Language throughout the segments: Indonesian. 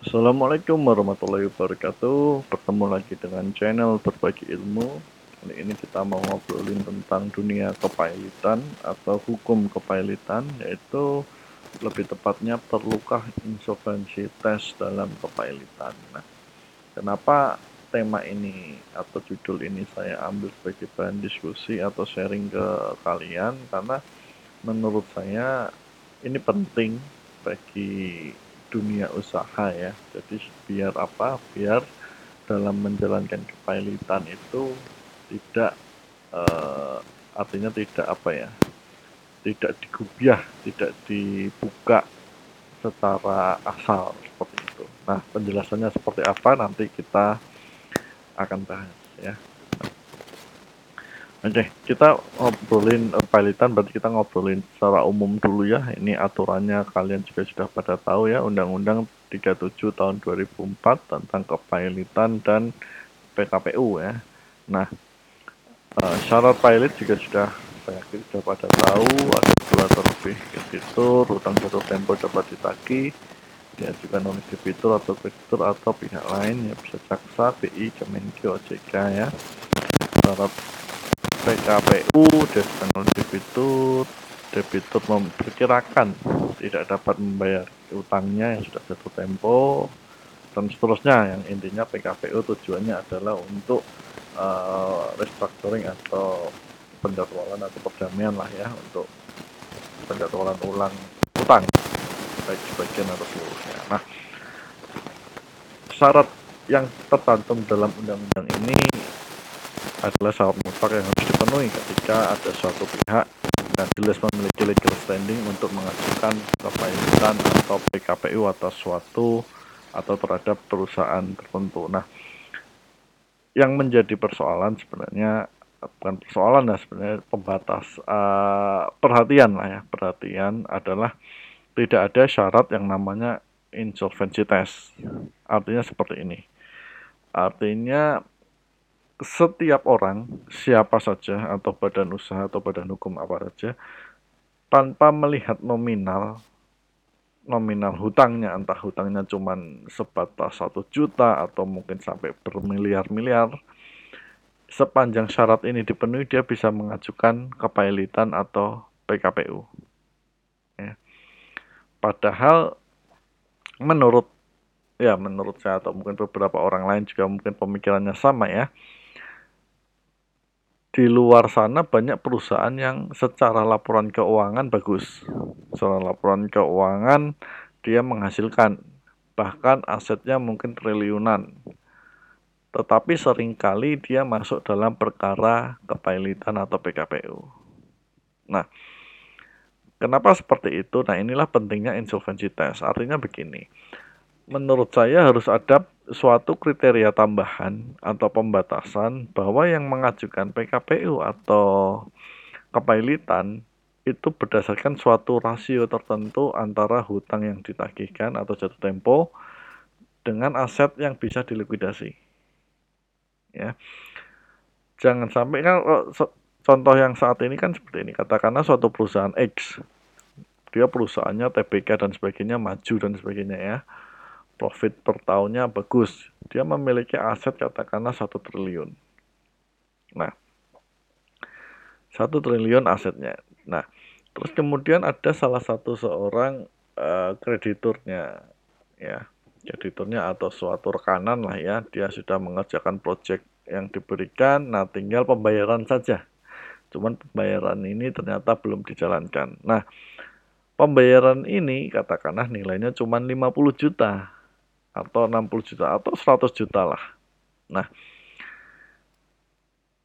Assalamualaikum warahmatullahi wabarakatuh. Bertemu lagi dengan channel berbagi ilmu. Kali ini kita mau ngobrolin tentang dunia kepailitan Atau hukum kepailitan Yaitu lebih tepatnya perlukah insolvensi tes dalam kepailitan. Nah, kenapa tema ini atau judul ini saya ambil sebagai bahan diskusi atau sharing ke kalian? Karena menurut saya ini penting bagi dunia usaha ya. Jadi biar apa? Biar dalam menjalankan kepailitan itu tidak uh, artinya tidak apa ya? Tidak digubiah tidak dibuka secara asal seperti itu. Nah penjelasannya seperti apa nanti kita akan bahas ya Oke, kita ngobrolin uh, pilotan berarti kita ngobrolin secara umum dulu ya. Ini aturannya kalian juga sudah pada tahu ya, Undang-Undang 37 tahun 2004 tentang kepilotan dan PKPU ya. Nah, uh, syarat pilot juga sudah saya yakin sudah pada tahu ada dua terlebih kreditur, utang jatuh tempo dapat ditagih, diajukan oleh debitur atau kreditur atau pihak lain ya bisa jaksa, BI, Kemenkyu, OJK ya. Syarat PKPU dan debitur debitur memperkirakan tidak dapat membayar utangnya yang sudah jatuh tempo. Dan seterusnya yang intinya PKPU tujuannya adalah untuk uh, restructuring atau penjadwalan atau perdamaian lah ya untuk penjadwalan ulang utang baik sebagian atau seluruhnya. Nah, syarat yang tercantum dalam undang-undang ini adalah syarat mutlak yang harus dipenuhi ketika ada suatu pihak yang jelas memiliki legal standing untuk mengajukan kepailitan atau PKPU atas suatu atau terhadap perusahaan tertentu. Nah, yang menjadi persoalan sebenarnya bukan persoalan ya sebenarnya pembatas uh, perhatian lah ya perhatian adalah tidak ada syarat yang namanya insolvency test. Artinya seperti ini. Artinya setiap orang, siapa saja atau badan usaha atau badan hukum apa saja, tanpa melihat nominal, nominal hutangnya, entah hutangnya cuma sebatas satu juta atau mungkin sampai bermiliar-miliar, sepanjang syarat ini dipenuhi dia bisa mengajukan kepailitan atau PKPU. Ya. Padahal menurut ya menurut saya atau mungkin beberapa orang lain juga mungkin pemikirannya sama ya di luar sana banyak perusahaan yang secara laporan keuangan bagus. Secara laporan keuangan dia menghasilkan bahkan asetnya mungkin triliunan. Tetapi sering kali dia masuk dalam perkara kepailitan atau PKPU. Nah, kenapa seperti itu? Nah, inilah pentingnya insolvency test. Artinya begini. Menurut saya harus ada suatu kriteria tambahan atau pembatasan bahwa yang mengajukan PKPU atau kepailitan itu berdasarkan suatu rasio tertentu antara hutang yang ditagihkan atau jatuh tempo dengan aset yang bisa dilikuidasi. Ya. Jangan sampai kan contoh yang saat ini kan seperti ini. Katakanlah suatu perusahaan X dia perusahaannya TBK dan sebagainya maju dan sebagainya ya profit per tahunnya bagus. Dia memiliki aset katakanlah satu triliun. Nah, satu triliun asetnya. Nah, terus kemudian ada salah satu seorang uh, krediturnya, ya, krediturnya atau suatu rekanan lah ya, dia sudah mengerjakan proyek yang diberikan, nah tinggal pembayaran saja. Cuman pembayaran ini ternyata belum dijalankan. Nah, pembayaran ini katakanlah nilainya cuma 50 juta atau 60 juta atau 100 juta lah. Nah,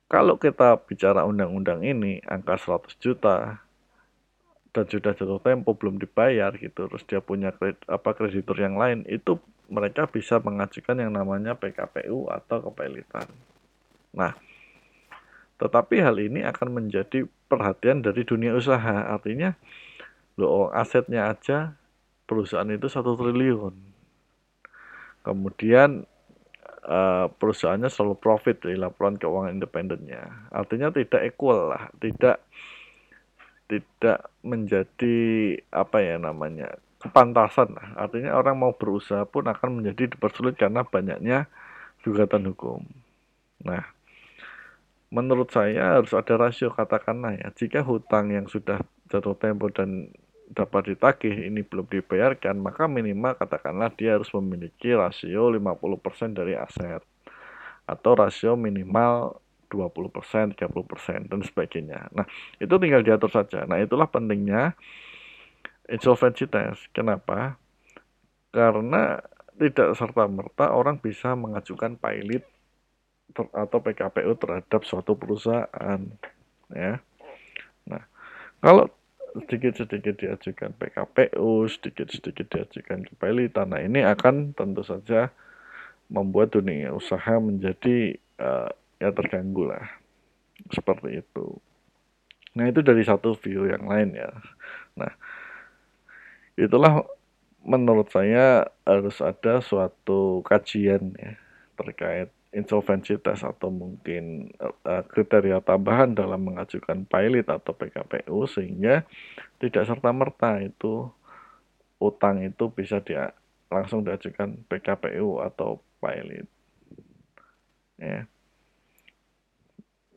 kalau kita bicara undang-undang ini angka 100 juta dan sudah jatuh tempo belum dibayar gitu, terus dia punya kredit, apa kreditur yang lain, itu mereka bisa mengajukan yang namanya PKPU atau kepailitan. Nah, tetapi hal ini akan menjadi perhatian dari dunia usaha. Artinya, lo asetnya aja perusahaan itu satu triliun Kemudian uh, perusahaannya selalu profit dari laporan keuangan independennya. Artinya tidak equal lah, tidak tidak menjadi apa ya namanya kepantasan. Artinya orang mau berusaha pun akan menjadi dipersulit karena banyaknya gugatan hukum. Nah, menurut saya harus ada rasio katakanlah ya, jika hutang yang sudah jatuh tempo dan dapat ditagih ini belum dibayarkan, maka minimal katakanlah dia harus memiliki rasio 50% dari aset atau rasio minimal 20%, 30% dan sebagainya. Nah, itu tinggal diatur saja. Nah, itulah pentingnya insolvency test. Kenapa? Karena tidak serta-merta orang bisa mengajukan pilot atau PKPU terhadap suatu perusahaan ya. Nah, kalau sedikit-sedikit diajukan PKPU, sedikit-sedikit diajukan ke Nah, ini akan tentu saja membuat dunia usaha menjadi uh, ya terganggu lah. Seperti itu. Nah, itu dari satu view yang lain ya. Nah, itulah menurut saya harus ada suatu kajian ya terkait insolvency test atau mungkin uh, kriteria tambahan dalam mengajukan pilot atau PKPU sehingga tidak serta-merta itu utang itu bisa dia langsung diajukan PKPU atau pilot. Ya.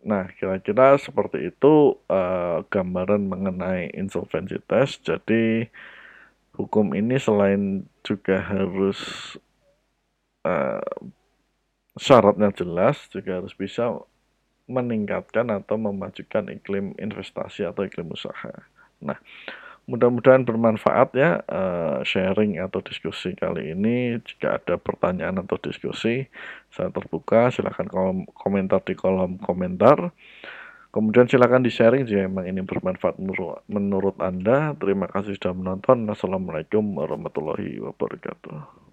Nah, kira-kira seperti itu uh, gambaran mengenai insolvency test. Jadi hukum ini selain juga harus uh, syaratnya jelas juga harus bisa meningkatkan atau memajukan iklim investasi atau iklim usaha. Nah, mudah-mudahan bermanfaat ya uh, sharing atau diskusi kali ini. Jika ada pertanyaan atau diskusi, saya terbuka. Silahkan komentar di kolom komentar. Kemudian silakan di-sharing jika memang ini bermanfaat menurut Anda. Terima kasih sudah menonton. Assalamualaikum warahmatullahi wabarakatuh.